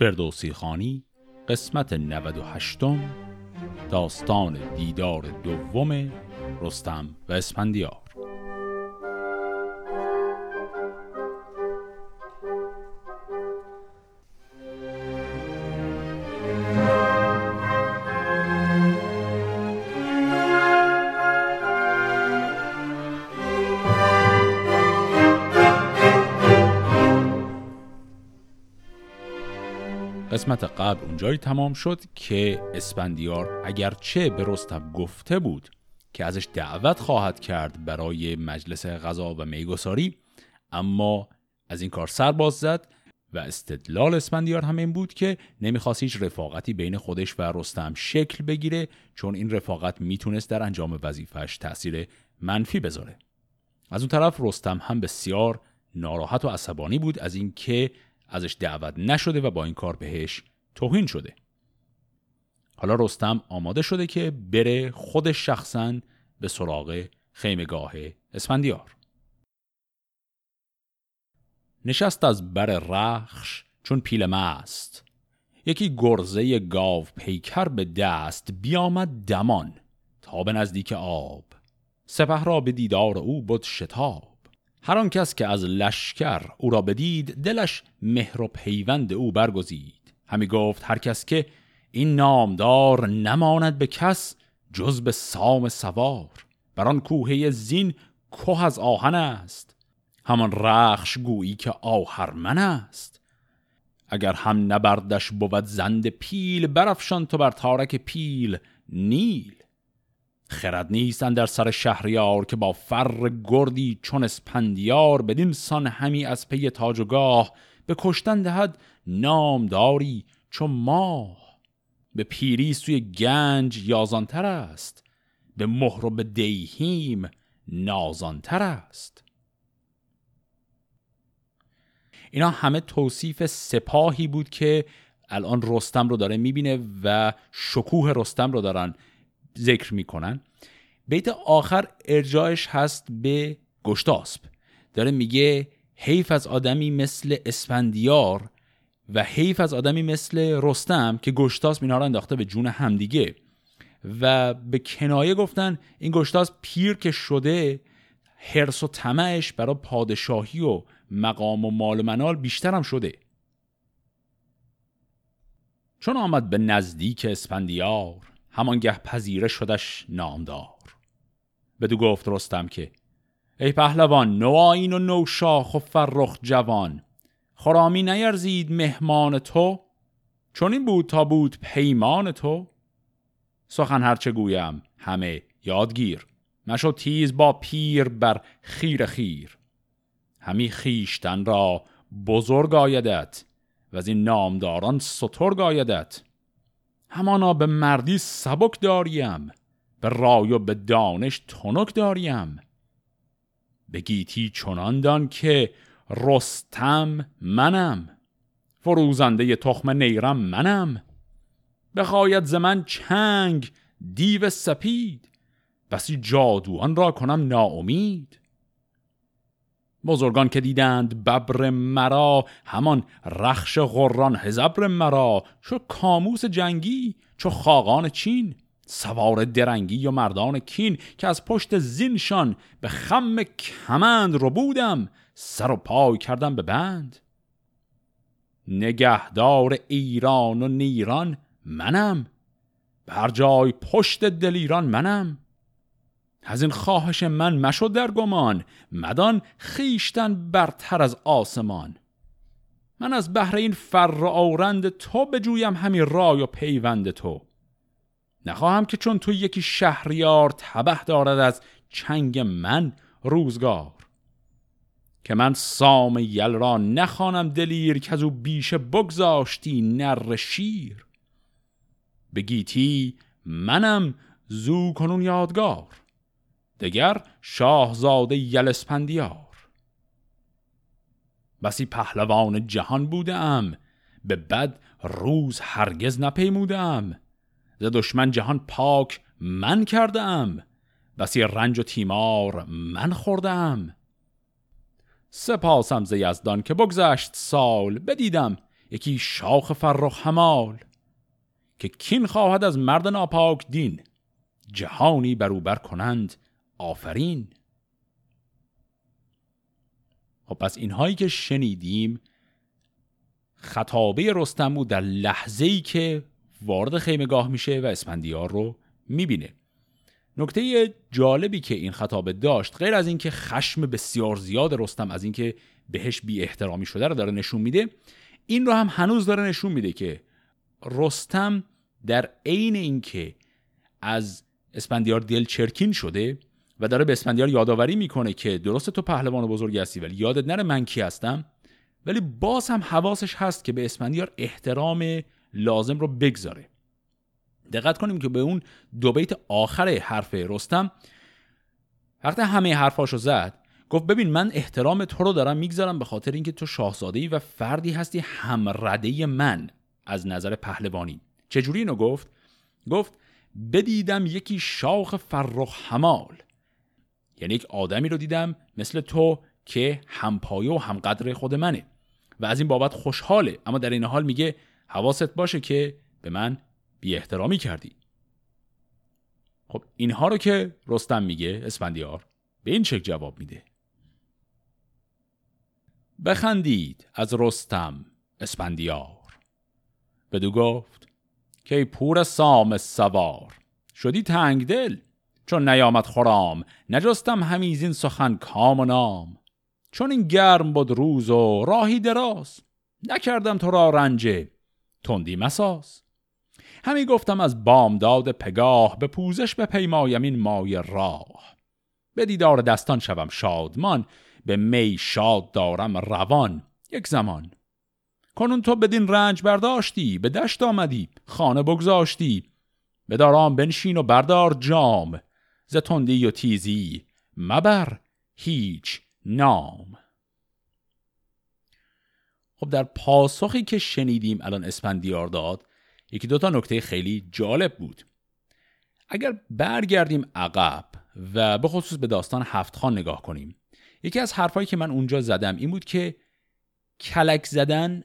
فردوسی خانی قسمت 98 داستان دیدار دوم رستم و اسپندیار قسمت قبل اونجایی تمام شد که اسپندیار اگرچه به رستم گفته بود که ازش دعوت خواهد کرد برای مجلس غذا و میگساری اما از این کار سر باز زد و استدلال اسپندیار هم این بود که نمی‌خواست هیچ رفاقتی بین خودش و رستم شکل بگیره چون این رفاقت می‌تونست در انجام وظیفش تاثیر منفی بذاره. از اون طرف رستم هم بسیار ناراحت و عصبانی بود از اینکه ازش دعوت نشده و با این کار بهش توهین شده. حالا رستم آماده شده که بره خودش شخصا به سراغ خیمگاه اسفندیار. نشست از بر رخش چون پیل ماست یکی گرزه گاو پیکر به دست بیامد دمان تا به نزدیک آب. سپه را به دیدار او بود شتاب. هر آن کس که از لشکر او را بدید دلش مهر و پیوند او برگزید. همی گفت هر کس که این نامدار نماند به کس جز به سام سوار. بر آن کوهه زین کوه از آهن است. همان رخش گویی که آهرمن است. اگر هم نبردش بود زند پیل برافشان تو بر تارک پیل نیل. خرد نیستن در سر شهریار که با فر گردی چون اسپندیار بدین سان همی از پی تاج و گاه به کشتن دهد نامداری چون ماه. به پیری سوی گنج یازانتر است به مهر و به دیهیم نازانتر است. اینا همه توصیف سپاهی بود که الان رستم رو داره می‌بینه و شکوه رستم رو دارن. ذکر می‌کنن. بیت آخر ارجاعش هست به گشتاسب داره میگه حیف از آدمی مثل اسفندیار و حیف از آدمی مثل رستم که گشتاسب اینا رو انداخته به جون همدیگه. و به کنایه گفتن این گشتاس پیر که شده حرس و طمعش برای پادشاهی و مقام و مال و منال بیشتر هم شده. چون آمد به نزدیک اسفندیار. همانگه پذیره شدش نامدار. بدو گفت رستم که ای پهلوان نو آین و نو شاخ و فرخ جوان خرامی نیرزید مهمان تو چون این بود تا بود پیمان تو؟ سخن هرچه گویم همه یادگیر مشو تیز با پیر بر خیر خیر. همی خیشتن را بزرگ آیدت و از این نامداران سترگ آیدت. همانا به مردی سبک داریم به رای و به دانش تنک داریم. به گیتی چنان دان که رستم منم فروزنده تخم نیرم منم. بخواید ز من چنگ دیو سپید بسی جادوان را کنم ناامید. بزرگان که دیدند ببر مرا همان رخش غران هزبر مرا. چو کاموس جنگی چو خاقان چین. سوار درنگی و مردان کین که از پشت زینشان به خم کمند رو بودم سر و پای کردم به بند. نگهدار ایران و نیران منم. بر جای پشت دلیران منم. از این خواهش من مشو در گمان مدان خیشتن برتر از آسمان. من از بهر این فر آورند تو بجویم همین رای و پیوند تو. نخواهم که چون تو یکی شهریار تبه دارد از چنگ من روزگار. که من سام یل را نخوانم دلیر که از او بیشه بگذاشتی نر شیر. به گیتی منم زو کنون یادگار. دگر شاهزاده یلسپندیار. بسی پهلوان جهان بودم به بد روز هرگز نپیمودم. ز دشمن جهان پاک من کردم بسی رنج و تیمار من خوردم. سپاسم ز یزدان که بگذشت سال بدیدم یکی شاخ فرخ همال که کین خواهد از مرد ناپاک دین جهانی بروبر کنند آفرین. خب پس اینهایی که شنیدیم خطابه رستم در لحظه ای که وارد خیمگاه میشه و اسپندیار رو می‌بینه. نکته جالبی که این خطابه داشت غیر از اینکه خشم بسیار زیاد رستم از اینکه بهش بی احترامی شده رو داره نشون میده این رو هم هنوز داره نشون میده که رستم در عین اینکه از اسپندیار دل چرکین شده و داره به اسپندیار یادآوری می‌کنه که درست تو پهلوان بزرگی هستی ولی یادت نره من کی هستم؟ ولی باز هم حواسش هست که به اسپندیار احترام لازم رو بگذاره. دقت کنیم که به اون دو بیت آخر حرف رستم وقتی همه حرفاشو زد گفت ببین من احترام تو رو دارم می‌گذارم به خاطر اینکه تو شاهزاده ای و فردی هستی همرده من از نظر پهلوانی. چجوری اینو گفت؟ گفت بدیدم یکی شاخ فرخ همال یعنی یک آدمی رو دیدم مثل تو که همپایه و همقدر خود منه و از این بابت خوشحاله. اما در این حال میگه حواست باشه که به من بی احترامی کردی. خب اینها رو که رستم میگه اسفندیار به این چک جواب میده. بخندید از رستم اسفندیار. بدو گفت که پور سام سوار شدی تنگ دل چون نیامد خورام نجستم همیزین سخن کام و نام. چون این گرم بود روز و راهی دراز نکردم تو را رنجه تندی مساز. همی گفتم از بامداد پگاه به پوزش به پیمایم این مای راه. به دیدار دستان شوم شادمان به می شاد دارم روان یک زمان. کنون تو بدین رنج برداشتی به دشت آمدی خانه بگذاشتی. به دارام بنشین و بردار جام. ز تندی و تیزی. مبر هیچ نام. خب در پاسخی که شنیدیم الان اسپندیار داد یکی دوتا نکته خیلی جالب بود. اگر برگردیم عقب و به خصوص به داستان هفت خان نگاه کنیم یکی از حرفایی که من اونجا زدم این بود که کلک زدن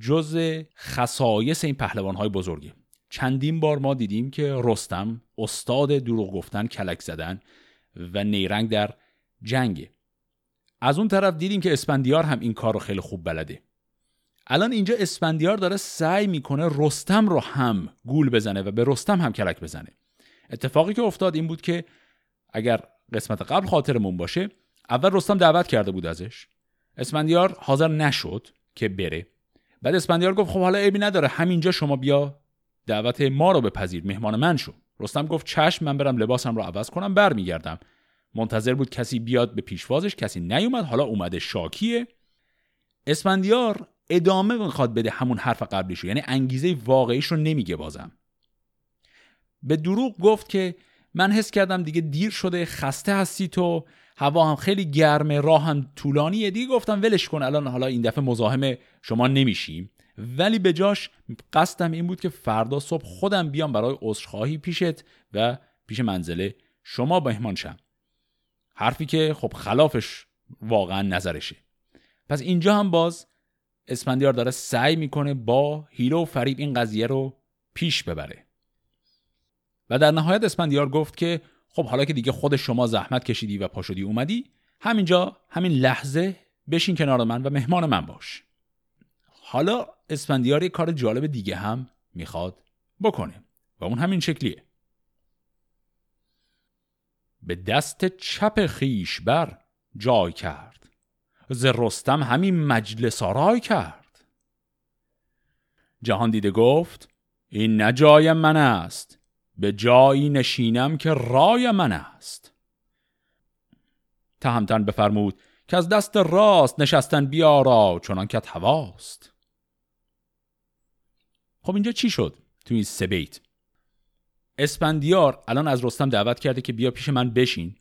جز خصایص این پهلوانهای بزرگه. چندین بار ما دیدیم که رستم استاد دروغ گفتن کلک زدن و نیرنگ در جنگه از اون طرف دیدیم که اسپندیار هم این کار رو خیلی خوب بلده. الان اینجا اسپندیار داره سعی می‌کنه رستم رو هم گول بزنه و به رستم هم کلک بزنه. اتفاقی که افتاد این بود که اگر قسمت قبل خاطرمون باشه اول رستم دعوت کرده بود ازش. اسپندیار حاضر نشد که بره. بعد اسپندیار گفت خب حالا عیبی نداره همینجا شما بیا دعوت ما رو بپذیر مهمان من شو. رستم گفت چشم من برم لباسم رو عوض کنم برمیگردم. منتظر بود کسی بیاد به پیشوازش کسی نیومد حالا اومده شاکیه. اسفندیار ادامه می‌خواد بده همون حرف قبلیشو یعنی انگیزه واقعیش رو نمیگه بازم. به دروغ گفت که من حس کردم دیگه دیر شده خسته هستی تو هوا هم خیلی گرمه راه هم طولانیه. دیگه گفتم ولش کن الان حالا این دفعه مزاحم شما نمیشیم. ولی به جاش قصدم این بود که فردا صبح خودم بیام برای عذرخواهی پیشت و پیش منزله شما مهمان شم. حرفی که خب خلافش واقعا نظرشه. پس اینجا هم باز اسپندیار داره سعی می‌کنه با هیرو و فریب این قضیه رو پیش ببره. و در نهایت اسپندیار گفت که خب حالا که دیگه خود شما زحمت کشیدی و پاشدی اومدی همینجا همین لحظه بشین کنار من و مهمان من باش. حالا اسفندیار یه کار جالب دیگه هم می‌خواد بکنه و اون همین شکلیه. به دست چپ خیش بر جای کرد. ز رستم همین مجلس آرای کرد. جهان دیده گفت این نه جای من است به جایی نشینم که رای من است. تهمتن بفرمود که از دست راست نشستن بیارا چنان که هواست. خب اینجا چی شد؟ تو این سه بیت. اسپندیار الان از رستم دعوت کرده که بیا پیش من بشین.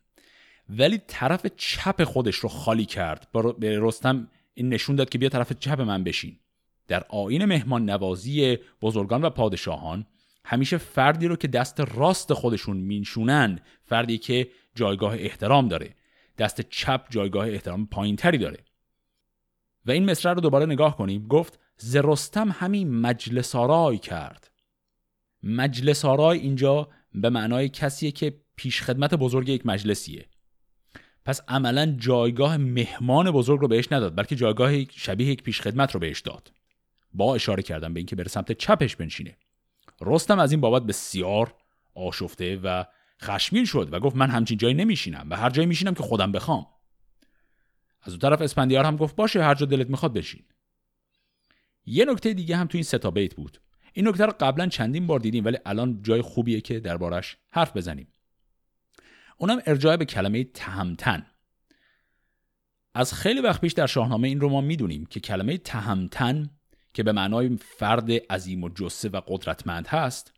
ولی طرف چپ خودش رو خالی کرد. به رستم این نشون داد که بیا طرف چپ من بشین. در آین مهمان نوازی بزرگان و پادشاهان همیشه فردی رو که دست راست خودشون مینشونن فردی که جایگاه احترام داره. دست چپ جایگاه احترام پایین تری داره. و این مصرع رو دوباره نگاه کنیم. گفت ز رستم همین مجلس آرای کرد. مجلس آرای اینجا به معنای کسیه که پیش خدمت بزرگ یک مجلسیه. پس عملا جایگاه مهمان بزرگ رو بهش نداد بلکه جایگاه شبیه یک پیش خدمت رو بهش داد. با اشاره کردن به اینکه بره سمت چپش بنشینه. رستم از این بابت بسیار آشفته و خشمگین شد و گفت من همچین جایی نمیشینم و هر جایی میشینم که خودم بخوام. از اون طرف اسپندیار هم گفت باشه هر جا دلت می‌خواد بشین. یه نکته دیگه هم تو این ستا بیت بود. این نکته رو قبلا چندین بار دیدیم ولی الان جای خوبیه که دربارش حرف بزنیم. اونم ارجاع به کلمه تهمتن. از خیلی وقت پیش در شاهنامه این رو ما می‌دونیم که کلمه تهمتن که به معنای فرد عظیم و جسه و قدرتمند هست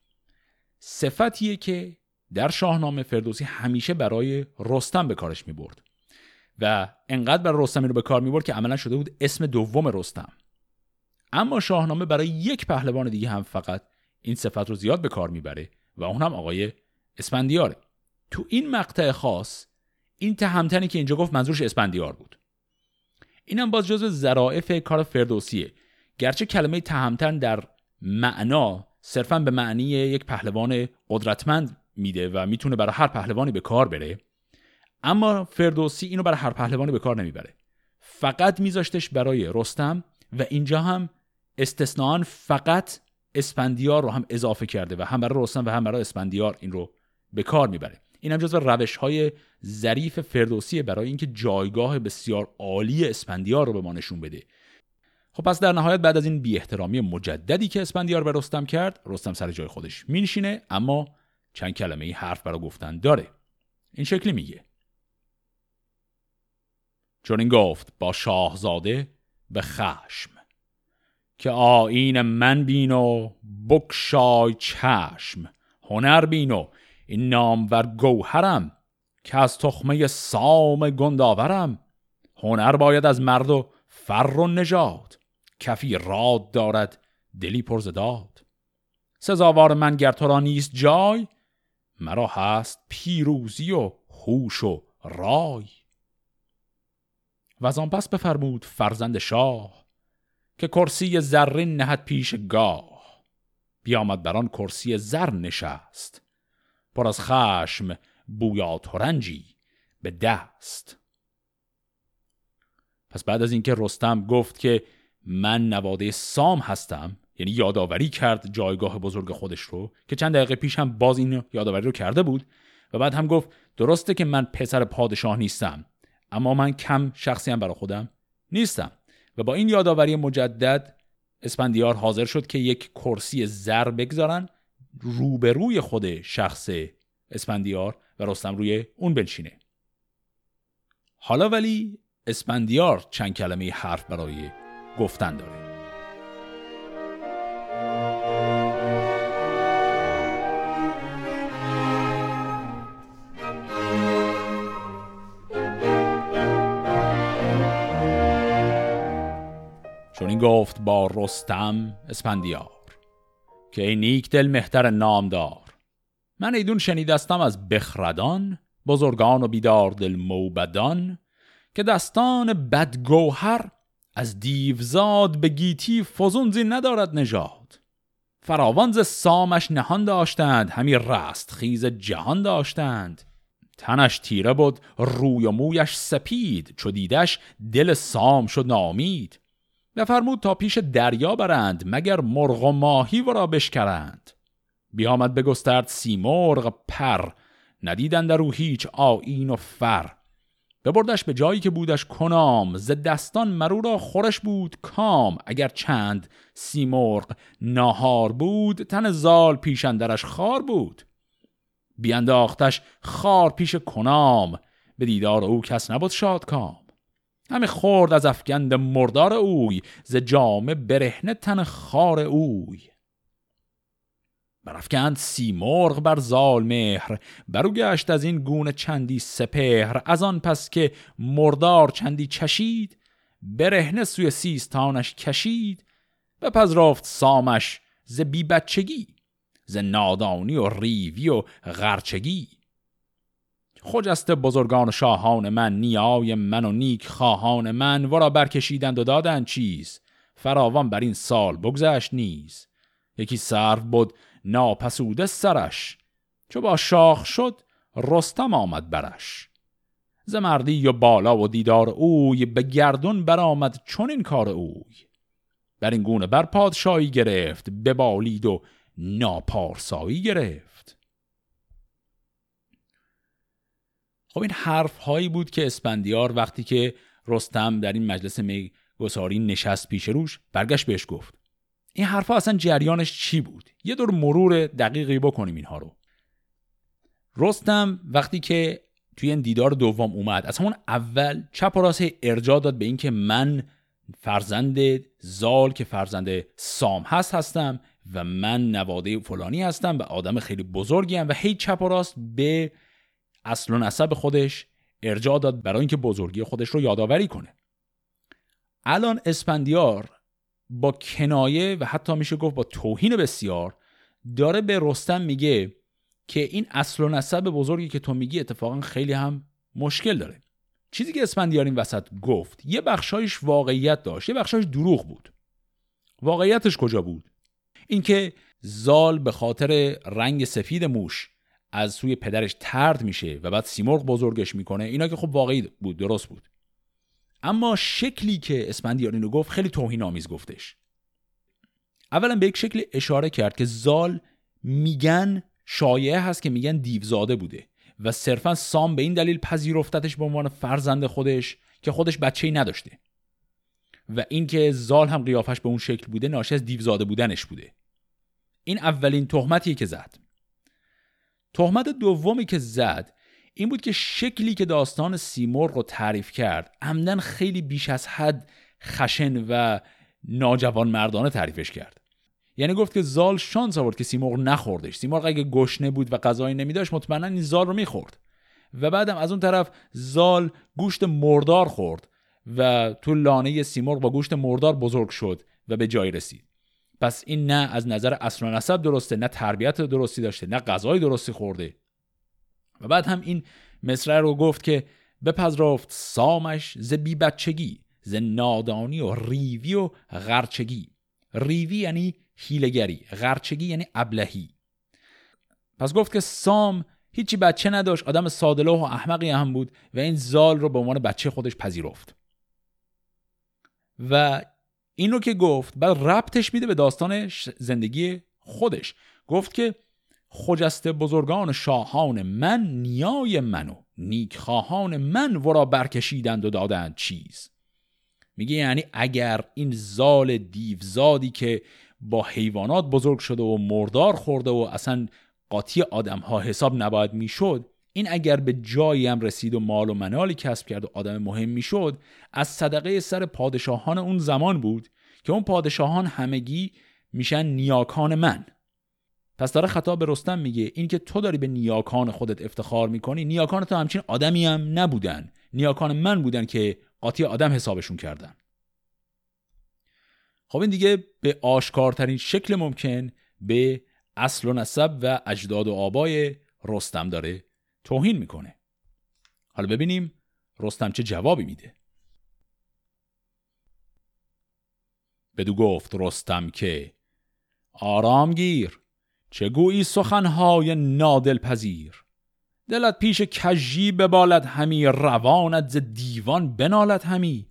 صفتیه که در شاهنامه فردوسی همیشه برای رستم به کارش می برد و انقدر برای رستم رو به کار می برد که عملا شده بود اسم دوم رستم. اما شاهنامه برای یک پهلوان دیگه هم فقط این صفت رو زیاد به کار می‌بره و اون هم آقای اسپندیاره تو این مقطع خاص این تهمتنی که اینجا گفت منظورش اسپندیار بود. اینم باز جزو ظرائف کار فردوسیه. گرچه کلمه تهمتن در معنا صرفا به معنی یک پهلوان قدرتمند میده و می‌تونه برای هر پهلوانی به کار بره اما فردوسی اینو برای هر پهلوانی به کار نمی‌بره. فقط میذاشتش برای رستم و اینجا هم استثنان فقط اسپندیار رو هم اضافه کرده و هم برای رستم و هم برای اسپندیار این رو به کار می‌بره. این هم جزو روش های ظریف فردوسیه برای اینکه جایگاه بسیار عالی اسپندیار رو به ما نشون بده. خب پس در نهایت بعد از این بی احترامی مجددی که اسپندیار به رستم کرد رستم سر جای خودش مینشینه اما چند کلمه ای حرف برای گفتن داره. این شکلی میگه. چون این گفت با شاهزاده به خشم. که آین من بین و بکشای چشم. هنر بین و این نامور گوهرم که از تخمه سام گنداورم. هنر باید از مرد و فر و نجات کفی راد دارد دلی پرزداد سزاوار من گر تو را نیست جای مرا هست پیروزی و خوش و رای. و از آن پس بفرمود فرزند شاه که کرسی زرین نهد پیش گاه. بیامد بر آن کرسی زر نشست. پر از خشم بویا ترنجی به دست. پس بعد از اینکه رستم گفت که من نواده سام هستم یعنی یادآوری کرد جایگاه بزرگ خودش رو که چند دقیقه پیش هم باز این یادآوری رو کرده بود و بعد هم گفت درسته که من پسر پادشاه نیستم اما من کم شخصی هم برای خودم نیستم. و با این یادآوری مجدد اسپندیار حاضر شد که یک کرسی زر بگذارن روبروی خود شخص اسپندیار و رستم روی اون بنشینه. حالا ولی اسپندیار چند کلمه حرف برای گفتن داره. چون این گفت با رستم اسپندیار که ای نیک دل مهتر نامدار. من ایدون شنیدستم از بخردان بزرگان و بیدار دل موبدان که دستان بدگوهر از دیوزاد به گیتی فزون زین ندارد نژاد. فراوان ز سامش نهان داشتند همی رست خیز جهان داشتند. تنش تیره بود روی و مویش سپید چو دیدش دل سام شد نامید. بفرمود تا پیش دریا برند مگر مرغ و ماهی ورا بشکرند. بیامد بگسترد سیمرغ پر ندیدند در او هیچ آیین و فر. ببردش به جایی که بودش کنام ز دستان مرو را خورش بود کام. اگر چند سیمرغ ناهار بود تن زال پیشندرش خار بود. بیانداختش خار پیش کنام به دیدار او کس نبود شاد کام همه خورد از افگند مردار اوی ز جامه برهنه تن خار اوی. برافکند سیمرغ بر زال مهر برو گشت از این گونه چندی سپهر. از آن پس که مردار چندی چشید برهنه سوی سیستانش کشید. بپذرافت سامش ز بی بچگی ز نادانی و ریوی و غرچگی. خجست بزرگان و شاهان من نیای من و نیک خواهان من ورا برکشیدند و دادند چیز. فراوان بر این سال بگذشت نیز. یکی سرو بود ناپسوده سرش. چو با شاخ شد رستم آمد برش. ز مردی و بالا و دیدار اوی به گردون برآمد چون این کار اوی. بر این گونه بر پادشاهی گرفت ببالید و ناپارسایی گرفت. خب این حرف هایی بود که اسپندیار وقتی که رستم در این مجلس میگساری نشست پیش روش برگشت بهش گفت. این حرفها اصلا جریانش چی بود؟ یه دور مرور دقیقی بکنیم اینها رو. رستم وقتی که توی این دیدار دوم اومد از همون اول چپ و راست ارجاع داد به اینکه من فرزند زال که فرزند سام هست هستم و من نواده فلانی هستم و آدم خیلی بزرگی هم و هی چپ و راست به اصل و نسب خودش ارجاع داد برای اینکه بزرگی خودش رو یادآوری کنه. الان اسپندیار با کنایه و حتی میشه گفت با توهین بسیار داره به رستم میگه که این اصل و نسب بزرگی که تو میگی اتفاقا خیلی هم مشکل داره. چیزی که اسپندیار این وسط گفت یه بخشایش واقعیت داشت یه بخشایش دروغ بود. واقعیتش کجا بود؟ اینکه زال به خاطر رنگ سفید موش از سوی پدرش ترد میشه و بعد سیمرغ بزرگش می‌کنه. اینا که خب واقعی بود درست بود. اما شکلی که اسپندیار اینو گفت خیلی توهین آمیز گفتش. اولا به یک شکل اشاره کرد که زال میگن شایعه هست که میگن دیوزاده بوده و صرفا سام به این دلیل پذیرفتتش به عنوان فرزند خودش که خودش بچه ای نداشته. و اینکه زال هم قیافش به اون شکل بوده ناشی از دیوزاده بودنش بوده. این اولین تهمتیه که زد. تهمت دومی که زد این بود که شکلی که داستان سیمرغ رو تعریف کرد عمدن خیلی بیش از حد خشن و ناجوان مردانه تعریفش کرد. یعنی گفت که زال شانس آورد که سیمرغ نخوردش. سیمرغ اگه گشنه بود و غذایی نمیداشت مطمئنا این زال رو می‌خورد. و بعدم از اون طرف زال گوشت مردار خورد و تو لانه سیمرغ با گوشت مردار بزرگ شد و به جای رسید. پس این نه از نظر اصل و نسب درسته نه تربیت درستی داشته نه غذای درستی خورده. و بعد هم این مصرع رو گفت که بپذرفت سامش ز بی بچگی ز نادانی و ریوی و غرچگی. ریوی یعنی هیلگری غرچگی یعنی ابلهی. پس گفت که سام هیچی بچه نداشت آدم سادلو و احمقی هم بود و این زال رو به عنوان بچه خودش پذیرفت. و این رو که گفت بعد ربطش میده به داستان زندگی خودش. گفت که خجست بزرگان شاهان من نیای منو. نیکخواهان من ورا برکشیدند و دادند چیز. میگه یعنی اگر این زال دیوزادی که با حیوانات بزرگ شده و مردار خورده و اصلا قاطی آدم ها حساب نباید می‌شد این اگر به جایی هم رسید و مال و منالی کسب کرد و آدم مهم می‌شد از صدقه سر پادشاهان اون زمان بود که اون پادشاهان همگی میشن نیاکان من. پس داره خطاب به رستم میگه این که تو داری به نیاکان خودت افتخار می‌کنی نیاکان تو همچین آدمی هم نبودن. نیاکان من بودن که قاطی آدم حسابشون کردن. خب این دیگه به آشکارترین شکل ممکن به اصل و نسب و اجداد و آبای رستم داره توهین می‌کنه. حالا ببینیم رستم چه جوابی میده. بدو گفت رستم که آرام گیر. چه گویی سخنهای نادل پذیر دلت پیش کجی ببالد همی روانت ز دیوان بنالد همی.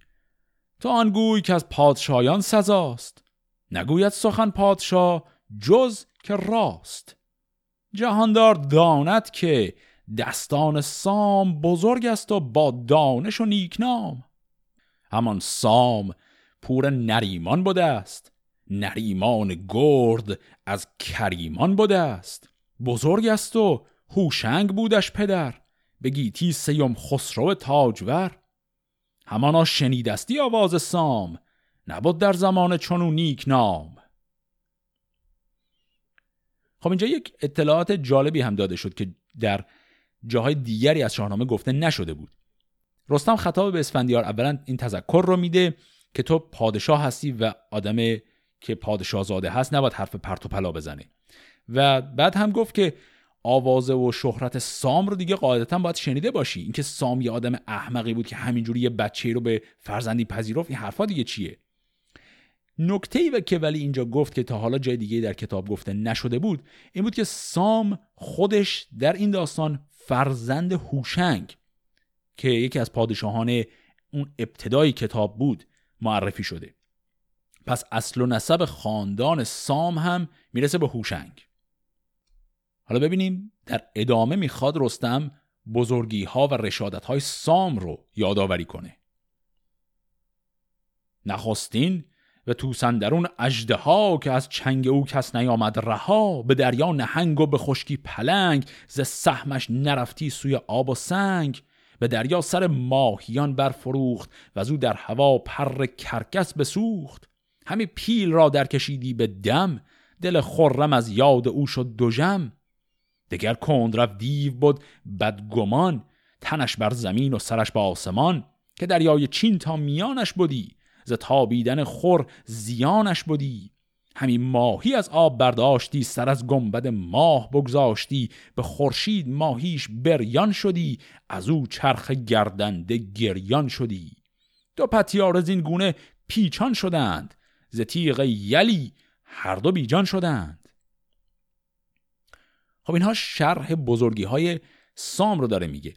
تو آنگوی که از پادشایان سزاست. نگوید سخن پادشاه جز که راست. جهاندار داند که دستان سام بزرگ است و با دانش و نیکنام. همان سام پور نریمان بوده است. نریمان گرد از کریمان بوده است. بزرگ است و هوشنگ بودش پدر. بگیتی سیم خسرو تاجور. همانا شنیدستی آواز سام. نبود در زمان چونو نیک نام خب اینجا یک اطلاعات جالبی هم داده شد که در جاهای دیگری از شاهنامه گفته نشده بود. رستم خطاب به اسفندیار اولا این تذکر رو میده که تو پادشاه هستی و آدم که پادشاه زاده هست نباید حرف پرت و پلا بزنه. و بعد هم گفت که آوازه و شهرت سام رو دیگه قاعدتا باید شنیده باشی. اینکه سام یه آدم احمقی بود که همینجوری یه بچه رو به فرزندی پذیرفت این حرفا دیگه چیه؟ نکته ای که ولی اینجا گفت که تا حالا جای دیگه در کتاب گفته نشده بود این بود که سام خودش در این داستان فرزند هوشنگ که یکی از پادشاهان اون ابتدای کتاب بود معرفی شده. پس اصل و نسب خاندان سام هم می‌رسه به هوشنگ. حالا ببینیم در ادامه می‌خواد رستم بزرگی ها و رشادت های سام رو یادآوری کنه. نخستین و توسندرون اجده ها که از چنگ او کس نیامد رها به دریا نهنگ و به خشکی پلنگ ز سهمش نرفتی سوی آب و سنگ. به دریا سر ماهیان برفروخت و از او در هوا پر کرکس بسوخت. همه پیل را در کشیدی به دم دل خرم از یاد او شد دوژم دگر کند رفت دیو بود بدگمان تنش بر زمین و سرش به آسمان. که دریای چین تا میانش بودی ز تابیدن خور زیانش بودی همین ماهی از آب برداشتی سر از گنبد ماه بگذاشتی. به خورشید ماهیش بریان شدی از او چرخ گردنده گریان شدی. دو پتیار از این گونه پیچان شدند ز تیغ یلی هر دو بیجان شدند. خب اینها شرح بزرگی های سام رو داره میگه.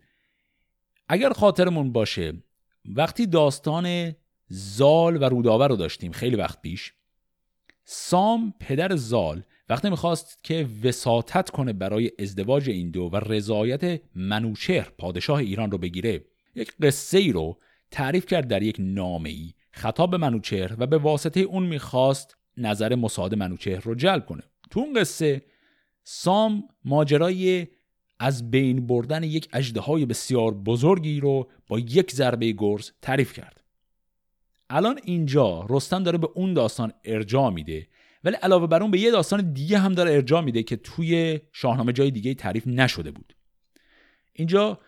اگر خاطرمون باشه وقتی داستان زال و رودابه رو داشتیم خیلی وقت پیش. سام پدر زال وقتی می‌خواست که وساطت کنه برای ازدواج این دو و رضایت منوچهر پادشاه ایران رو بگیره یک قصه ای رو تعریف کرد در یک نامه ای خطاب به منوچهر و به واسطه اون می‌خواست نظر مساعد منوچهر رو جلب کنه. تو اون قصه سام ماجرای از بین بردن یک اجده بسیار بزرگی رو با یک ضربه گرز تعریف کرد. الان اینجا رستم داره به اون داستان ارجاع میده ولی علاوه بر اون به یه داستان دیگه هم داره ارجاع میده که توی شاهنامه جای دیگه تعریف نشده بود. اینجا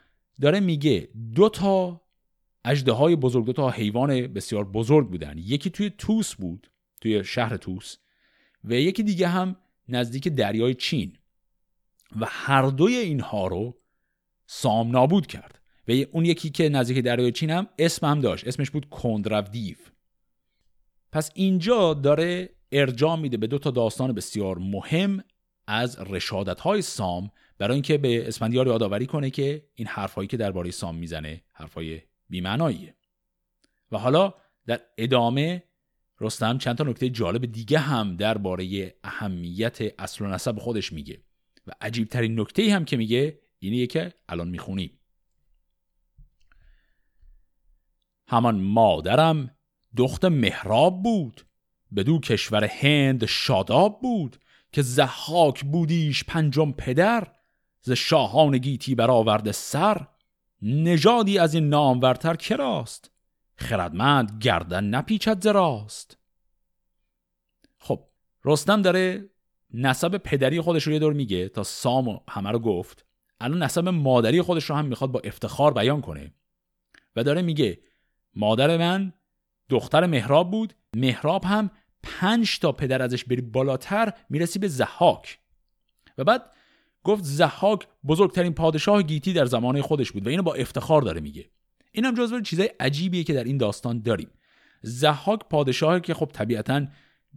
داره میگه دو تا اجده های بزرگ دو تا حیوان بسیار بزرگ بودن. یکی توی توس بود توی شهر توس و یکی دیگه هم نزدیک دریای چین و هر دوی اینها رو سام نابود کرد. و اون یکی که نزدیک دریای چین هم اسم هم داشت. اسمش بود کندرو دیو پس اینجا داره ارجاع میده به دو تا داستان بسیار مهم از رشادت های سام برای اینکه به اسفندیار یادآوری کنه که این حرفهایی که درباره سام می‌زنه حرفای بیمعناییه. و حالا در ادامه رستم چند تا نکته جالب دیگه هم درباره اهمیت اصل و نسب خودش میگه. و عجیب ترین نکته هم که میگه اینیه که الان می‌خونیم. همان مادرم دخت مهراب بود. بدو کشور هند شاداب بود که زحاک بودیش پنجم پدر ز شاهان گیتی برآورده سر. نژادی از این نامورتر کراست خردمند گردن نپیچد زراست خب رستم داره نسب پدری خودش رو یه دور میگه تا سام همه رو گفت. الان نسب مادری خودش رو هم می‌خواد با افتخار بیان کنه. و داره میگه مادر من دختر مهراب بود. مهراب هم پنج تا پدر ازش بری بالاتر می‌رسی به زحاک. و بعد گفت زحاک بزرگترین پادشاه گیتی در زمانه خودش بود و اینو با افتخار داره میگه. این هم جزو چیزای عجیبیه که در این داستان داریم. زحاک پادشاهی که خب طبیعتا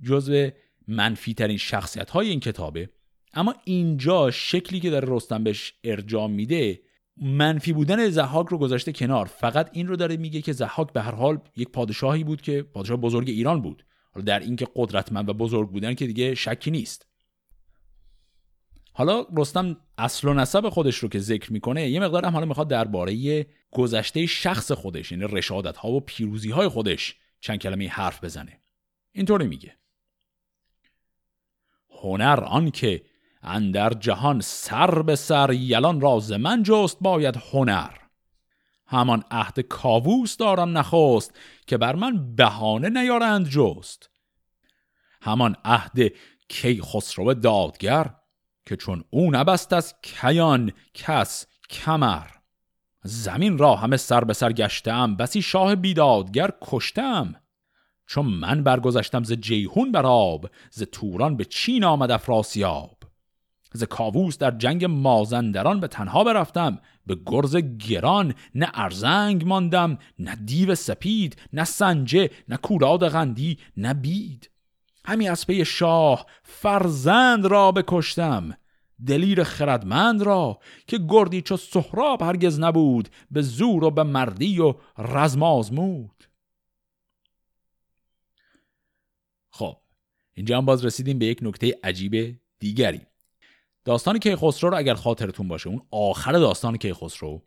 جزو منفی ترین شخصیت های این کتابه اما اینجا شکلی که داره رستم بهش ارجام میده منفی بودن زحاک رو گذاشته کنار. فقط این رو داره میگه که زحاک به هر حال یک پادشاهی بود که پادشاه بزرگ ایران بود. حالا در اینکه قدرتمند و بزرگ بودن که دیگه شکی نیست. حالا رستم اصل و نسب خودش رو که ذکر می‌کنه یه مقدار هم حالا می‌خواد درباره گذشته شخص خودش یعنی رشادت ها و پیروزی های خودش چند کلمه حرف بزنه. اینطوری میگه. هنر آن که اندر جهان سر به سر یلان راز من جست باید هنر. همان عهد کاووس دارم نخست که بر من بهانه نیارند جست. همان عهد کی خسرو دادگر که چون او نبست از کیان کس کمر. زمین را همه سر به سر گشتم بسی شاه بیدادگر کشتم. چون من برگذشتم ز جیهون بر آب ز توران به چین آمد افراسیاب. ز کاووس در جنگ مازندران به تنها برفتم به گرز گران نه ارزنگ ماندم نه دیو سپید نه سنجه نه کوراد غندی نه بید. همی از پی شاه فرزند را بکشتم دلیر خردمند را که گردی چو سهراب هرگز نبود به زور و به مردی و رزم آزمود. خب اینجا هم باز رسیدیم به یک نکته عجیب دیگری. داستان کیخسرو رو اگر خاطرتون باشه اون آخر داستان کیخسرو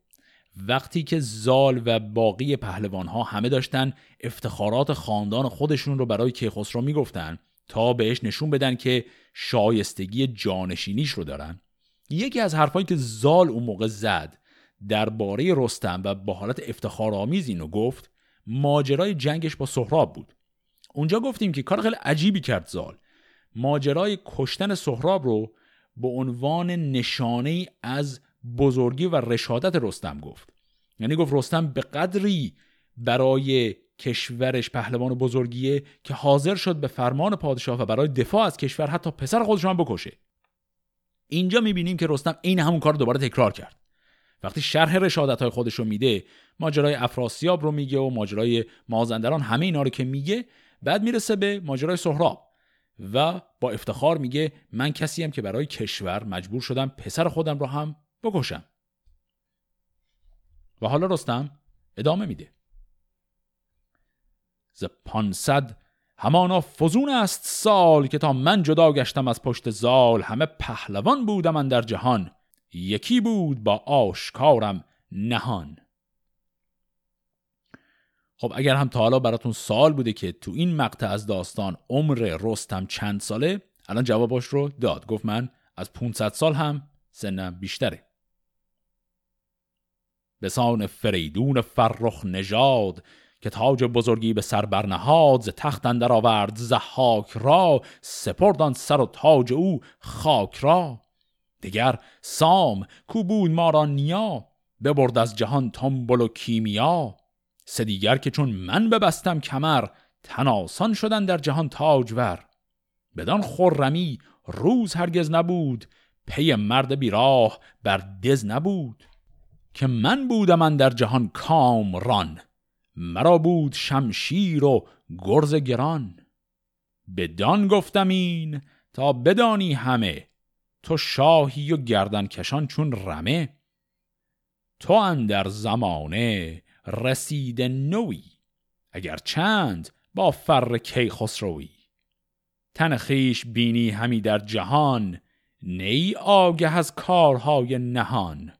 وقتی که زال و باقی پهلوان ها همه داشتن افتخارات خاندان خودشون رو برای کیخسرو می‌گفتن تا بهش نشون بدن که شایستگی جانشینیش رو دارن. یکی از حرفایی که زال اون موقع زد درباره رستم و با حالت افتخارآمیز اینو گفت ماجرای جنگش با سهراب بود. اونجا گفتیم که کار خیلی عجیبی کرد زال. ماجرای کشتن سهراب رو به عنوان نشانه از بزرگی و رشادت رستم گفت. یعنی گفت رستم به قدری برای کشورش پهلوان بزرگیه که حاضر شد به فرمان پادشاه و برای دفاع از کشور حتی پسر خودش هم بکشه. اینجا می‌بینیم که رستم این همون کار دوباره تکرار کرد. وقتی شرح رشادت های خودش رو میده ماجرای افراسیاب رو میگه و ماجرای مازندران همه اینا رو که میگه بعد می‌رسه به ماجرای سهراب. و با افتخار میگه من کسیم که برای کشور مجبور شدم پسر خودم رو هم بکشم. و حالا رستم ادامه میده. ز پانصد همانا فزون است سال که تا من جدا گشتم از پشت زال همه پهلوان بودم من در جهان یکی بود با آشکارم نهان. خب اگر هم تا حالا براتون سال بوده که تو این مقطع از داستان عمر رستم چند ساله الان جواباش رو داد. گفت من از 500 سال هم سنم بیشتره. به سان فریدون فرخ نژاد که تاج بزرگی به سر برنهاد ز تخت اندر آورد زحاک را سپردان سر و تاج او خاک را. دیگر سام کو بود ما را نیا ببرد از جهان تنبل و کیمیا. سه دیگر که چون من ببستم کمر تناسان شدن در جهان تاجور. بدان خرمی روز هرگز نبود پی مرد بیراه بر دز نبود. که من بودم من در جهان کامران مرا بود شمشیر و گرز گران. بدان گفتم این تا بدانی همه تو شاهی و گردن کشان چون رمه. تو اندر زمانه رسید نوی اگر چند با فر کی خسروی تن خیش بینی همی در جهان نی آگه از کارهای نهان.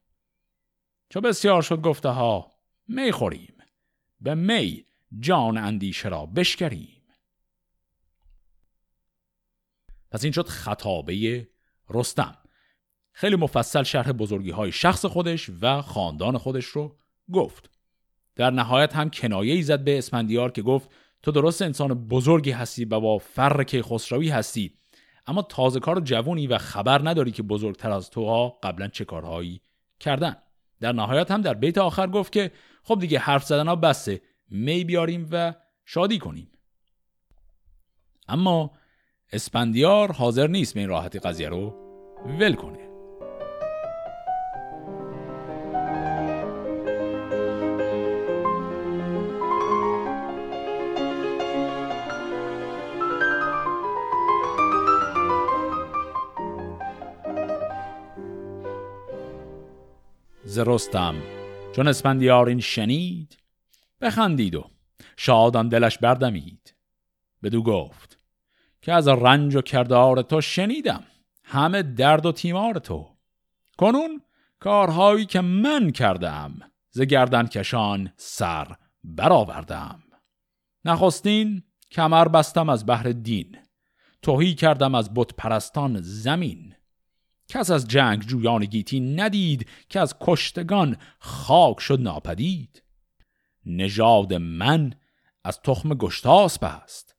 چو بسیار شد گفته ها می خوریم. به می جان اندیشه را بشکریم. پس این شد خطابه رستم. خیلی مفصل شرح بزرگی های شخص خودش و خاندان خودش رو گفت. در نهایت هم کنایه ای زد به اسپندیار که گفت تو درست انسان بزرگی هستی و با فر که خسروی هستی. اما تازه کار جوونی و خبر نداری که بزرگتر از تو ها قبلا چه کارهایی کردن. در نهایت هم در بیت آخر گفت که خب دیگه حرف زدن ها بسه می بیاریم و شادی کنیم. اما اسپندیار حاضر نیست به این راحتی قضیه رو ول کنه. ز رستم. چون اسپندیار این شنید بخندید و شادان دلش بردمید. بدو گفت که از رنج و کردار تو شنیدم همه درد و تیمار تو. کنون کارهایی که من کردم ز گردن کشان سر برآوردم. نخستین کمر بستم از بحر دین توهی کردم از بت پرستان زمین. کس از جنگ جویان گیتی ندید که از کشتگان خاک شد ناپدید. نژاد من از تخم گشتاسپ است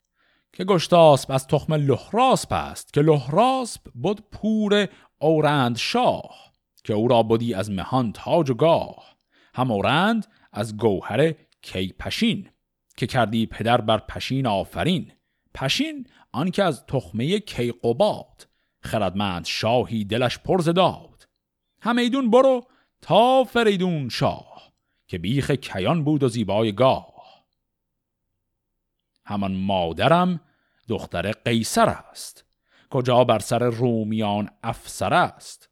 که گشتاسپ از تخم لحراسپ است که لحراسپ بود پور اورند شاه که او را بودی از مهان تاج و گاه هم اورند از گوهر کی پشین که کردی پدر بر پشین آفرین پشین آنکه از تخمه کی قباد. خردمند شاهی دلش پرز داد. همیدون برو تا فریدون شاه که بیخ کیان بود و زیبای گاه. همان مادرم دختر قیصر است کجا بر سر رومیان افسر است.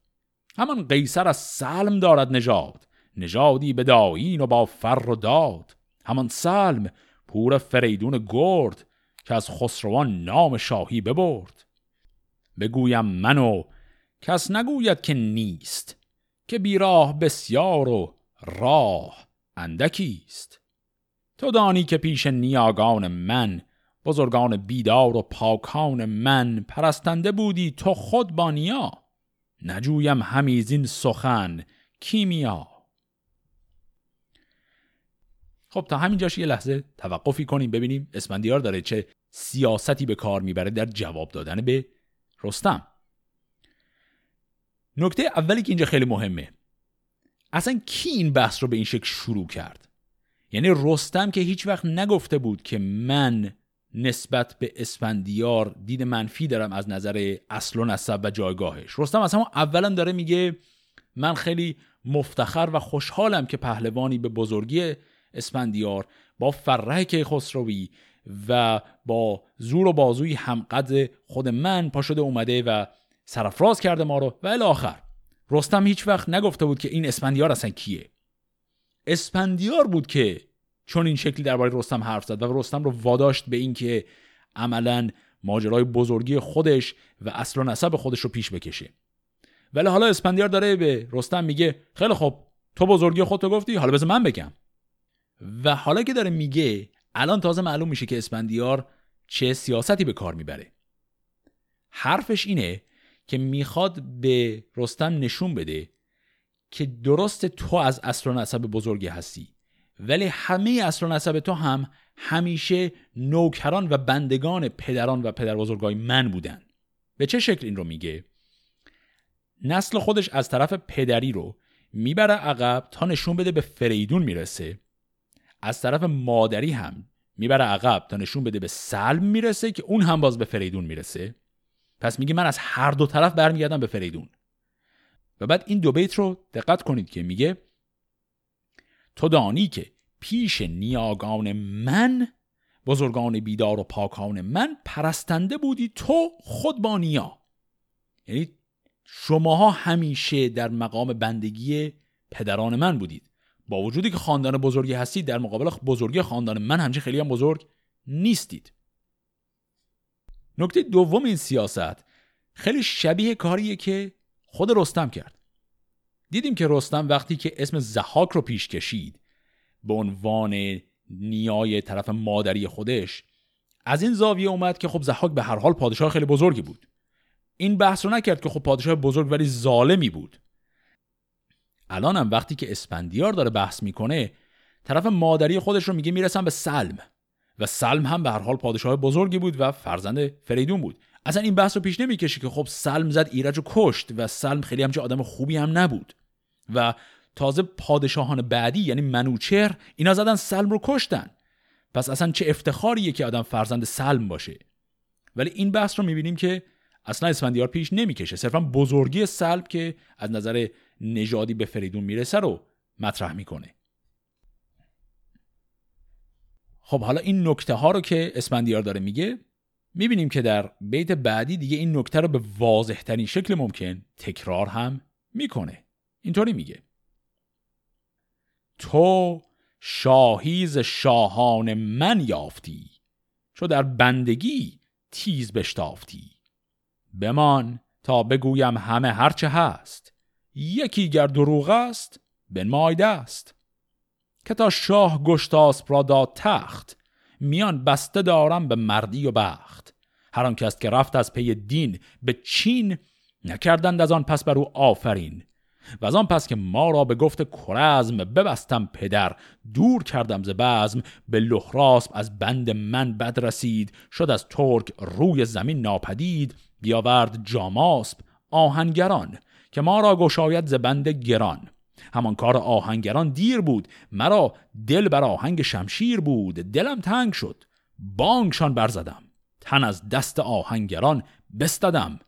همان قیصر از سلم دارد نژاد نژادی به داین و با فر و داد. همان سلم پور فریدون گرد که از خسروان نام شاهی ببرد. بگویم منو کس نگوید که نیست که بیراه بسیار و راه اندکیست. تو دانی که پیش نیاگان من بزرگان بیدار و پاکان من پرستنده بودی تو خود با نیا. نجویم همیزین سخن کیمیا. خب تا همینجاش یه لحظه توقفی کنیم ببینیم اسفندیار داره چه سیاستی به کار می‌بره در جواب دادن به رستم. نکته اولی که اینجا خیلی مهمه. اصلا کی این بحث رو به این شکل شروع کرد؟ یعنی رستم که هیچ وقت نگفته بود که من نسبت به اسفندیار دید منفی دارم از نظر اصل و نسب و جایگاهش. رستم از همون اولا داره میگه من خیلی مفتخر و خوشحالم که پهلوانی به بزرگی اسفندیار با فره کیخسروی و با زور و بازوی همقد خود من پا شده اومده و سرفراز کرده ما رو. و الاخر رستم هیچ وقت نگفته بود که این اسپندیار اصلا کیه. اسپندیار بود که چون این شکلی درباره رستم حرف زد و رستم رو واداشت به اینکه عملا ماجرای بزرگی خودش و اصل و نسب خودش رو پیش بکشه. ولی حالا اسپندیار داره به رستم میگه خیلی خب تو بزرگی خودتو گفتی حالا بذار من بگم. و حالا که داره میگه الان تازه معلوم میشه که اسپندیار چه سیاستی به کار می‌بره. حرفش اینه که می‌خواد به رستم نشون بده که درست تو از اصل و نسب بزرگی هستی ولی همه اصل و نسب تو هم همیشه نوکران و بندگان پدران و پدر بزرگای من بودن. به چه شکل این رو میگه؟ نسل خودش از طرف پدری رو می‌بره عقب تا نشون بده به فریدون می‌رسه. از طرف مادری هم می‌بره عقب تا نشون بده به سلم می‌رسه که اون هم باز به فریدون می‌رسه. پس میگه من از هر دو طرف برمیگردم به فریدون. و بعد این دو بیت رو دقت کنید که میگه تو دانی که پیش نیاگان من بزرگان بیدار و پاکان من پرستنده بودی تو خود با نیا. یعنی شماها همیشه در مقام بندگی پدران من بودید. با وجودی که خاندان بزرگی هستید در مقابل بزرگی خاندان من همچه خیلی هم بزرگ نیستید. نکته دوم این سیاست خیلی شبیه کاریه که خود رستم کرد. دیدیم که رستم وقتی که اسم زحاک رو پیش کشید به عنوان نیای طرف مادری خودش از این زاویه اومد که خب زحاک به هر حال پادشاه خیلی بزرگی بود. این بحث رو نکرد که خب پادشاه بزرگ ولی ظالمی بود. الانم وقتی که اسپندیار داره بحث می‌کنه طرف مادری خودش رو میگه می‌رسم به سلم. و سلم هم به هر حال پادشاه بزرگی بود و فرزند فریدون بود. اصلا این بحث رو پیش نمی‌کشه که خب سلم زد ایرج و کشت و سلم خیلی همچه آدم خوبی هم نبود. و تازه پادشاهان بعدی یعنی منوچر اینا زدن سلم رو کشتن. پس اصلا چه افتخاریه که آدم فرزند سلم باشه؟ ولی این بحث رو می‌بینیم که اصلا اسفندیار پیش نمی‌کشه. صرفا بزرگی سلم که از نظر نژادی به فریدون می‌رسه رو مطرح می‌کنه. خب حالا این نکته ها رو که اسفندیار داره میگه می‌بینیم که در بیت بعدی دیگه این نکته رو به واضح ترین شکل ممکن تکرار هم می‌کنه. اینطوری میگه. تو شاهیز شاهان من یافتی چو در بندگی تیز بشتافتی. بمان تا بگویم همه هرچه هست. یکی گر دروغ است مایده است. که تا شاه گشتاس را داد تخت میان بسته دارم به مردی و بخت. هر آن کس که رفت از پی دین به چین نکردند از آن پس بر او آفرین. و از آن پس که ما را به گفت کرزم ببستم پدر دور کردم ز بزم به لحراسب از بند من بد رسید. شد از ترک روی زمین ناپدید بیاورد جاماسب آهنگران. که ما را گشاید ز بند گران. همان کار آهنگران دیر بود مرا دل بر آهنگ شمشیر بود دلم تنگ شد. بانگشان برزدم تن از دست آهنگران بستدم.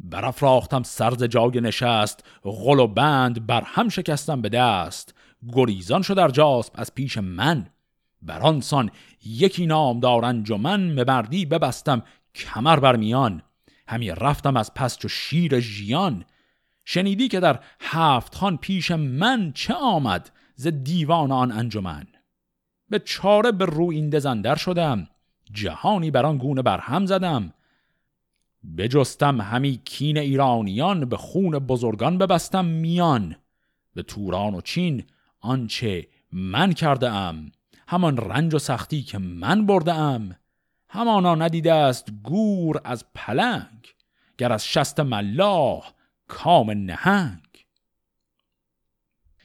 برافراختم سرز جای نشست غل و بند بر هم شکستم به دست. گریزان شد در جاسب از پیش من. برانسان یکی نامدار انجمن به مردی ببستم کمر بر میان. همی رفتم از پس و شیر ژیان. شنیدی که در هفت خان پیش من چه آمد ز دیوان آن انجمن؟ به چاره به روینده زندر شدم جهانی بر آن گونه برهم زدم. بجستم همی کین ایرانیان به خون بزرگان ببستم میان. به توران و چین آنچه من کرده ام همان رنج و سختی که من برده ام همانا ندیده است گور از پلنگ گر از شست ملاح کام نهنگ.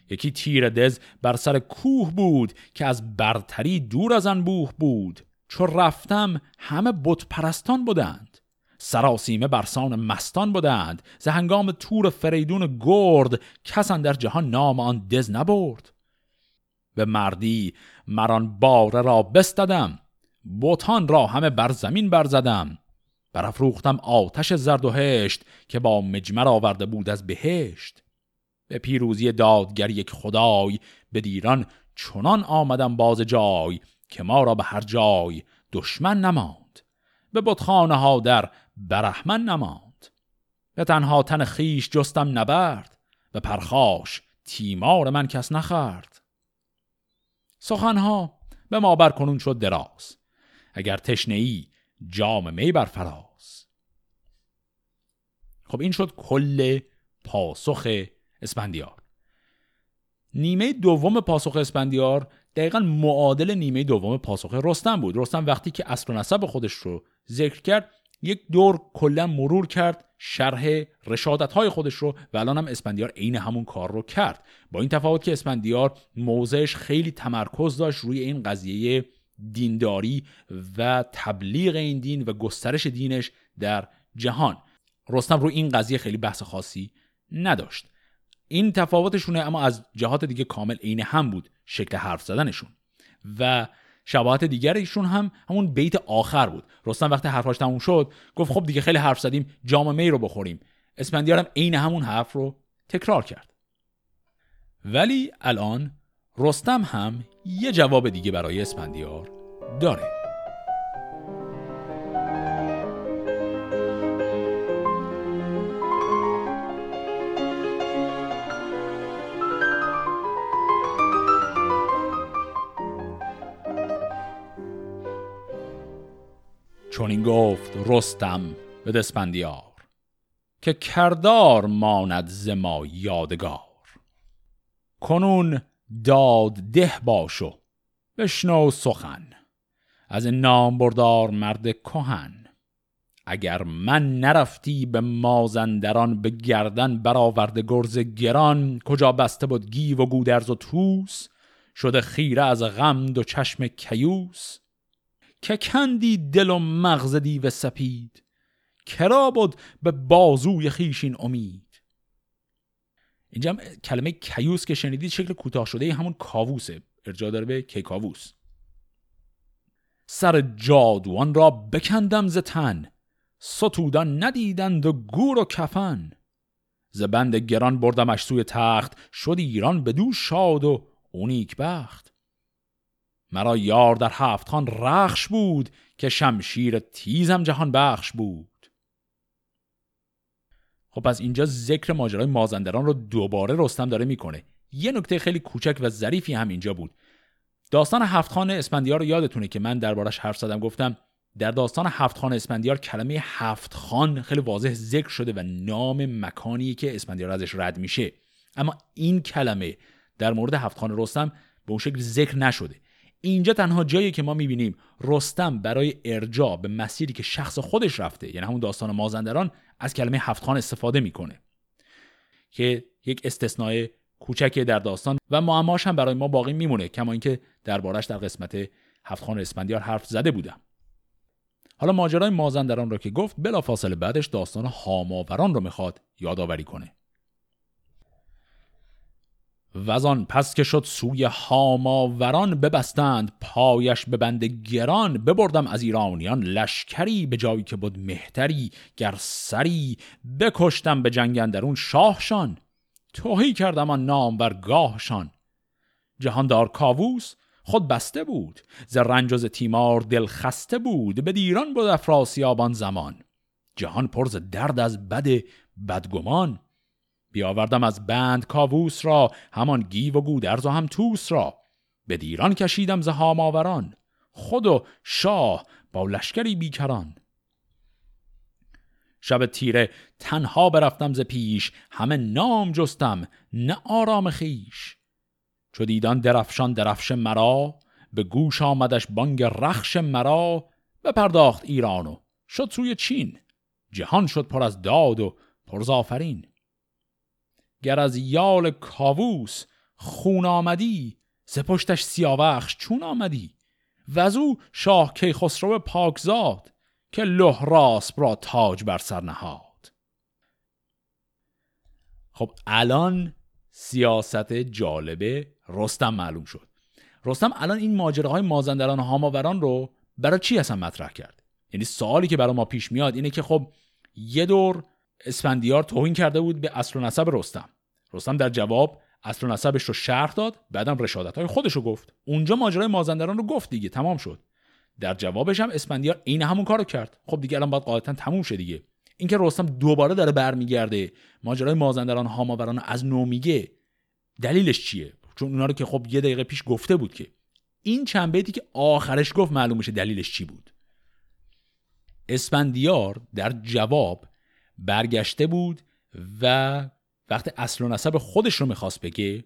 یکی تیر دز بر سر کوه بود که از برتری دور از انبوه بود. چو رفتم همه بت پرستان بودند. سراسیمه برسان مستان بودند. ز هنگام تور فریدون گرد کسان در جهان نام آن دز نبرد. به مردی مران باره را بستدم. بوتان را همه بر زمین برزدم برافروختم آتش زرد و هشت که با مجمر آورده بود از بهشت. به پیروزی دادگر یک خدای به دیران چنان آمدم باز جای که ما را به هر جای دشمن نماند. به بتخانه ها در برحمن نماند. به تنها تن خیش جستم نبرد به پرخاش تیمار من کس نخرد سخنها به ما برکنون شد دراز. اگر تشنه جام می بر فراز خب این شد کل پاسخ اسپندیار. نیمه دوم پاسخ اسپندیار دقیقا معادل نیمه دوم پاسخ رستم بود. رستم وقتی که اصل و نسب خودش رو ذکر کرد یک دور کلا مرور کرد شرح رشادت های خودش رو و الان هم اسپندیار عین همون کار رو کرد. با این تفاوت که اسپندیار موضعش خیلی تمرکز داشت روی این قضیه دینداری و تبلیغ این دین و گسترش دینش در جهان. رستم رو این قضیه خیلی بحث خاصی نداشت. این تفاوتشونه اما از جهات دیگه کامل عین هم بود شکل حرف زدنشون. و شباهت دیگرشون هم همون بیت آخر بود. رستم وقتی حرفاش تموم شد گفت خب دیگه خیلی حرف زدیم جام می رو بخوریم. اسپندیار هم عین همون حرف رو تکرار کرد. ولی الان رستم هم یه جواب دیگه برای اسپندیار داره. چون این گفت رستم به دسپندیار که کردار ماند ز ما یادگار. کنون داد ده باشو بشنو سخن از نام بردار مرد کهن. اگر من نرفتی به مازندران به گردن برآورده گرز گران کجا بسته بود گیو و گودرز و توس شده خیره از غم و چشم کیوس. که کندی دل و مغز دیو سپید کرا بود به بازوی خیشین امید. اینجا کلمه کیوس که شنیدید شکل کوتاه شده همون کاووسه. ارجاع داره به کیکاووس. سر جادوان را بکندم ز تن ستودان ندیدند و گور و کفن. ز بند گران بردمش سوی تخت شد ایران بدو شاد و اونیک بخت. مرا یار در هفت خان رخش بود که شمشیر تیزم جهان بخش بود. خب از اینجا ذکر ماجرای مازندران رو دوباره رستم داره می‌کنه. یه نکته خیلی کوچک و ظریفی هم اینجا بود. داستان هفت خان اسپندیار رو یادتونه که من دربارش حرف زدم گفتم در داستان هفت خان اسپندیار کلمه هفت خان خیلی واضح ذکر شده و نام مکانی که اسپندیار ازش رد میشه. اما این کلمه در مورد هفت خان رستم به اون شکل ذکر نشده. اینجا تنها جایی که ما می‌بینیم رستم برای ارجاع به مسیری که شخص خودش رفته یعنی همون داستان مازندران از کلمه هفت خان استفاده می‌کنه که یک استثناء کوچکی در داستان و معماش هم برای ما باقی میمونه کما اینکه دربارش در قسمت هفت خان اسپندیار حرف زده بودم. حالا ماجرای مازندران را که گفت بلا فاصله بعدش داستان هاماوران رو می‌خواد یادآوری کنه. وزان پس که شد سوی هاماوران ببستند پایش به بند گران ببردم از ایرانیان لشکری به جایی که بود مهتری گر سری بکشتم به جنگ شاهشان. توهی کردم آن نام بر گاهشان جهاندار کاووس خود بسته بود ز رنج و ز تیمار دل خسته بود به دیران بود افراسیاب زمان. جهان پر درد از بد بدگمان. بیاوردم از بند کاووس را همان گیو و گودرز و هم توس را. به دیران کشیدم ز هاماوران. خود و شاه با لشکری بیکران. شب تیره تنها برفتم ز پیش همه نام جستم نه آرام خیش چو دیدان درفشان درفش مرا به گوش آمدش بانگ رخش مرا بپرداخت ایرانو شد سوی چین. جهان شد پر از داد و پرزافرین گر از یال کاووس خون آمدی ز پشتش سیاوخش چون آمدی. وزو شاه کیخسرو پاکزاد که له راست را تاج بر سر نهاد. خب الان سیاست جالبه رستم معلوم شد. رستم الان این ماجراهای مازندران و هاماوران رو برای چی اصلا مطرح کرد؟ یعنی سوالی که برای ما پیش میاد اینه که خب یه دور اسفندیار توهین کرده بود به اصل و نسب رستم. رستم در جواب اصل و نسبش رو شرح داد بعدم رشادت های خودش رو گفت. اونجا ماجرای مازندران رو گفت دیگه تمام شد. در جوابش هم اسفندیار عین همون کارو کرد. خب دیگه الان باید قاعدتا تموم شه دیگه. اینکه رستم دوباره داره برمیگرده ماجرای مازندران هاماوران از نو میگه دلیلش چیه؟ چون اونا رو که خب یه دقیقه پیش گفته بود که. این چند بیتی که آخرش گفت معلوم میشه دلیلش چی بود. اسفندیار در جواب برگشته بود و وقتی اصل و نسب خودش رو می‌خواست بگه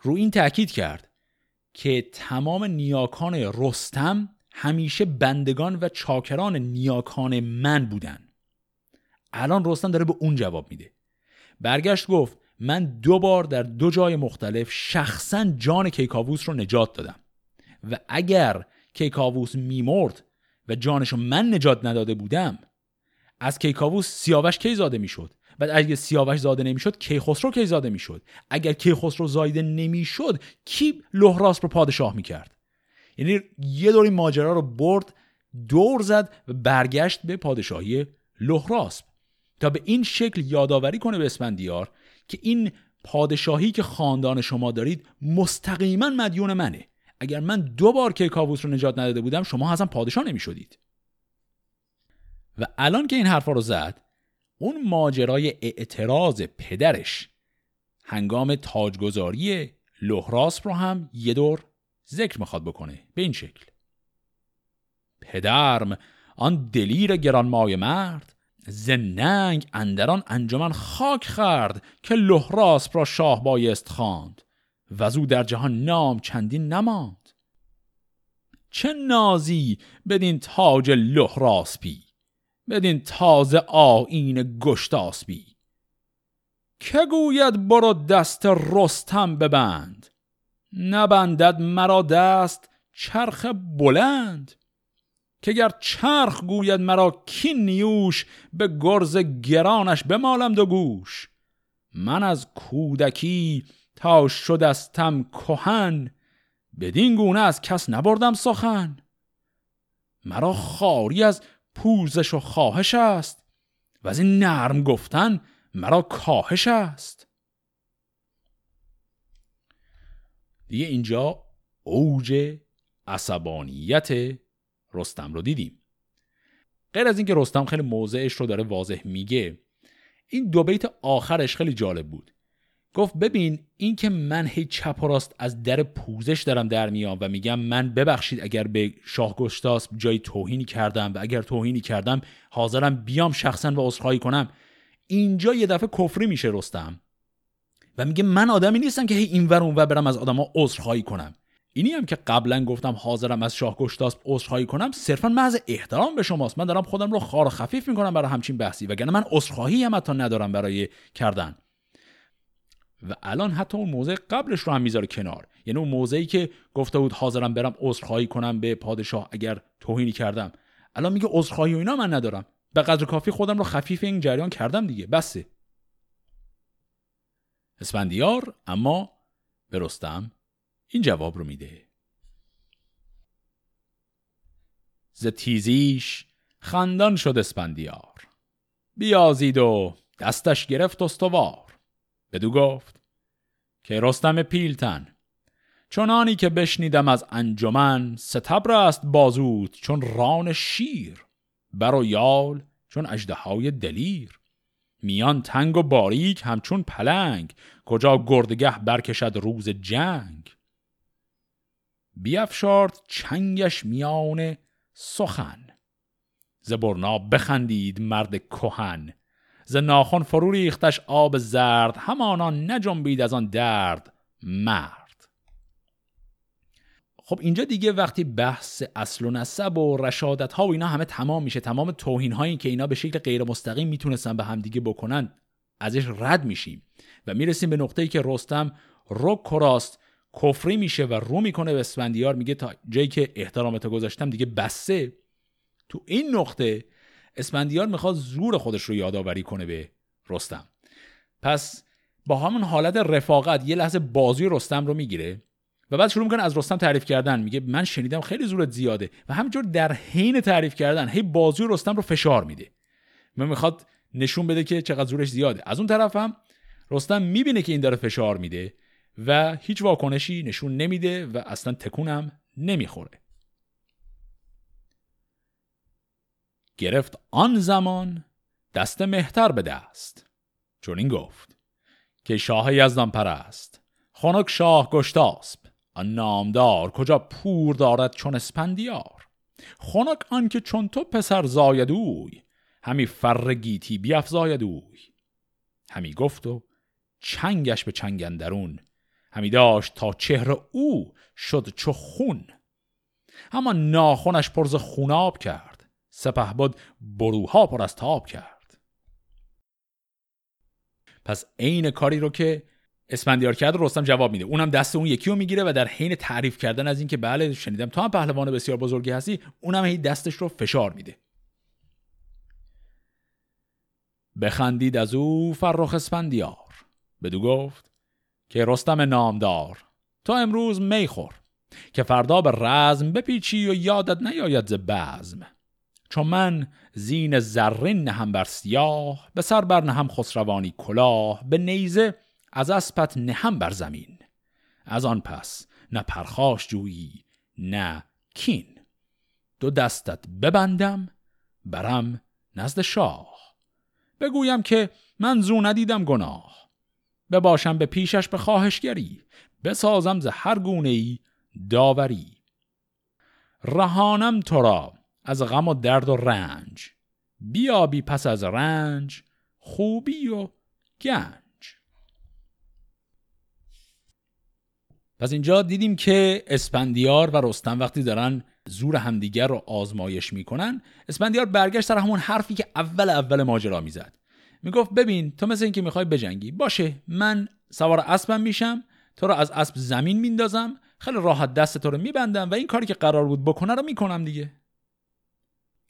رو این تاکید کرد که تمام نیاکان رستم همیشه بندگان و چاکران نیاکان من بودن. الان رستم داره به اون جواب میده. برگشت گفت من دو بار در دو جای مختلف شخصا جان کیکاووس رو نجات دادم و اگر کیکاووس میمرد و جانشو من نجات نداده بودم از کیکاووس سیاوش کی زاده می‌شد؟ بعد اگه سیاوش زاده نمی‌شد کیخسرو کی زاده می‌شد؟ اگر کیخسرو زایده نمی‌شد کی لهراس رو پادشاه می‌کرد؟ یعنی یه دور این ماجرا رو برد دور زد و برگشت به پادشاهی لهراسپ تا به این شکل یادآوری کنه به اسفندیار که این پادشاهی که خاندان شما دارید مستقیما مدیون منه. اگر من دو بار کیکاووس رو نجات نداده بودم شما اصلا پادشاه نمی شدید و الان که این حرفا رو زد اون ماجرای اعتراض پدرش هنگام تاجگذاری لحراس رو هم یه دور ذکر می‌خواد بکنه به این شکل. پدرم آن دلیر گرانمای مرد زننگ اندران انجمن خاک خرد که لحراس را شاه بایست خواند و او در جهان نام چندین نماند. چه نازی بدین تاج لحراسپی بدین تازه آین گشتاسبی که گوید برو دست رستم ببند. نبندد مرا دست چرخ بلند. که گر چرخ گوید مرا کی نیوش به گرز گرانش بمالم دو گوش. من از کودکی تا شدستم کهن بدین گونه از کس نبردم سخن. مرا خاری از پوزش و خواهش است. و از این نرم گفتن مرا کاهش است. دیگه اینجا اوج عصبانیت رستم رو دیدیم. غیر از اینکه رستم خیلی موضعش رو داره واضح میگه این دو بیت آخرش خیلی جالب بود. گفت ببین این که من هی چپ و راست از در پوزش دارم در میام و میگم من ببخشید اگر به شاه گشتاس جای توهینی کردم و اگر توهینی کردم حاضرم بیام شخصا و عذرخواهی کنم. اینجا یه دفعه کفری میشه رستم. و میگه من آدمی نیستم که هی اینور اونور برم از آدما عذرخواهی کنم. اینی هم که قبلا گفتم حاضرم از شاه گشتاس عذرخواهی کنم صرفا محض احترام به شماست. من دارم خودم رو خار خفیف می‌کنم برای همچین بحثی وگرنه من عذرخواهی هم حتی ندارم برای کردن. و الان حتی اون موضع قبلش رو هم می‌ذاره کنار. یعنی اون موضعی که گفته بود حاضرم برم عذرخواهی کنم به پادشاه اگر توهینی کردم. الان میگه عذرخواهی و اینا من ندارم. به قدر کافی خودم رو خفیف این جریان کردم دیگه. بسه. اسفندیار اما به رستم این جواب رو میده. ز تیزیش خندان شد اسپندیار بیازید و دستش گرفت استوار. بدو گفت که رستم پیلتن. چنانی که بشنیدم از انجمن ستبر است بازود چون ران شیر بر و یال چون اجدهای دلیر. میان تنگ و باریک همچون پلنگ کجا گردگه برکشد روز جنگ. بیافشارد چنگش میان سخن. زبرنا بخندید مرد کهن. ز ناخن فرو ریختش آب زرد همانا نجنبید از آن درد مرد. خب اینجا دیگه وقتی بحث اصل و نسب و رشادت ها و اینا همه تمام میشه تمام توهین هایی که اینا به شکل غیر مستقیم می‌تونستن به همدیگه بکنن ازش رد میشیم و می‌رسیم به نقطه‌ای که رستم رو کراست کفری میشه و رو می‌کنه به اسفندیار میگه تا جایی که احترامت گذاشتم دیگه بسه. تو این نقطه اسفندیار می‌خواد زور خودش رو یادآوری کنه به رستم. پس با همون حالت رفاقت یه لحظه بازی رستم رو می‌گیره و بعد شروع می‌کنه از رستم تعریف کردن. میگه من شنیدم خیلی زورت زیاده و همینجور در حین تعریف کردن هی بازی رستم رو فشار میده. من می‌خواد نشون بده که چقدر زورش زیاده. از اون طرف هم رستم می‌بینه که این داره فشار میده و هیچ واکنشی نشون نمیده و اصلا تکونم نمی‌خوره. گرفت آن زمان دست مهتر به دست. چون این گفت که شاه یزدان پرست خانک شاه گشتاسب آن نامدار کجا پور دارد چون اسپندیار؟ خنک آن که چون تو پسر زایدوی همی فر گیتی بیافزایدوی همی گفت و چنگش به چنگندرون همی داشت تا چهره او شد چو خون. همان ناخونش پرز خوناب کرد. سپه بود بروها پر از تاب کرد. پس عین کاری رو که اسفندیار کرد رستم جواب میده. اونم دست اون یکی رو می‌گیره و در حین تعریف کردن از اینکه بله شنیدم تو هم پهلوان بسیار بزرگی هستی اونم هی دستش رو فشار میده. بخندید از او فرخ اسفندیار. بدو گفت که رستم نامدار تا امروز میخور که فردا به رزم بپیچی و یادت نیاید ز بزم. چون من زین زرین نهم بر سیاه به سر بر نهم خسروانی کلاه به نیزه از اسپت نهم بر زمین. از آن پس نه پرخاش جویی نه کین. دو دستت ببندم برم نزد شاه. بگویم که من زو ندیدم گناه. بباشم به پیشش به خواهشگری بسازم ز هر گونه ای داوری. رهانم تو را از غم و درد و رنج. بیابی پس از رنج خوبی و گنج. پس اینجا دیدیم که اسپندیار و رستم وقتی دارن زور همدیگر رو آزمایش می‌کنن اسپندیار برگشت سر همون حرفی که اول اول ماجرا می‌زد. می‌گفت ببین تو مثل اینکه می‌خوای بجنگی باشه من سوار اسبم میشم تو رو از اسب زمین میندازم خیلی راحت دست تو رو میبندم و این کاری که قرار بود بکنه رو می‌کنم دیگه.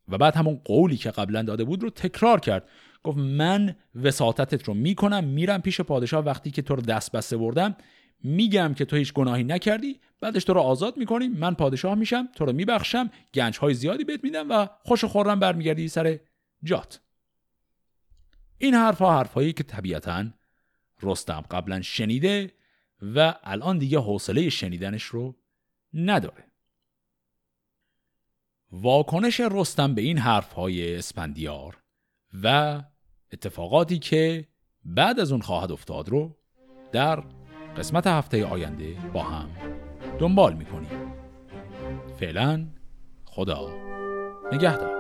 و بعد همون قولی که قبلا داده بود رو تکرار کرد. گفت من وساطتت رو می‌کنم میرم پیش پادشاه. وقتی که تو رو دست بسته بردم میگم که تو هیچ گناهی نکردی بعدش تو رو آزاد می‌کنیم من پادشاه میشم تو رو میبخشم گنج های زیادی بهت میدم و خوش خورم برمیگردی سر جات. این حرف ها حرفایی که طبیعتا رستم قبلا شنیده و الان دیگه حوصله شنیدنش رو نداره. واکنش رستم به این حرف های اسپندیار و اتفاقاتی که بعد از اون خواهد افتاد رو در قسمت هفته آینده با هم دنبال می‌کنیم. فعلا خدا نگهدار.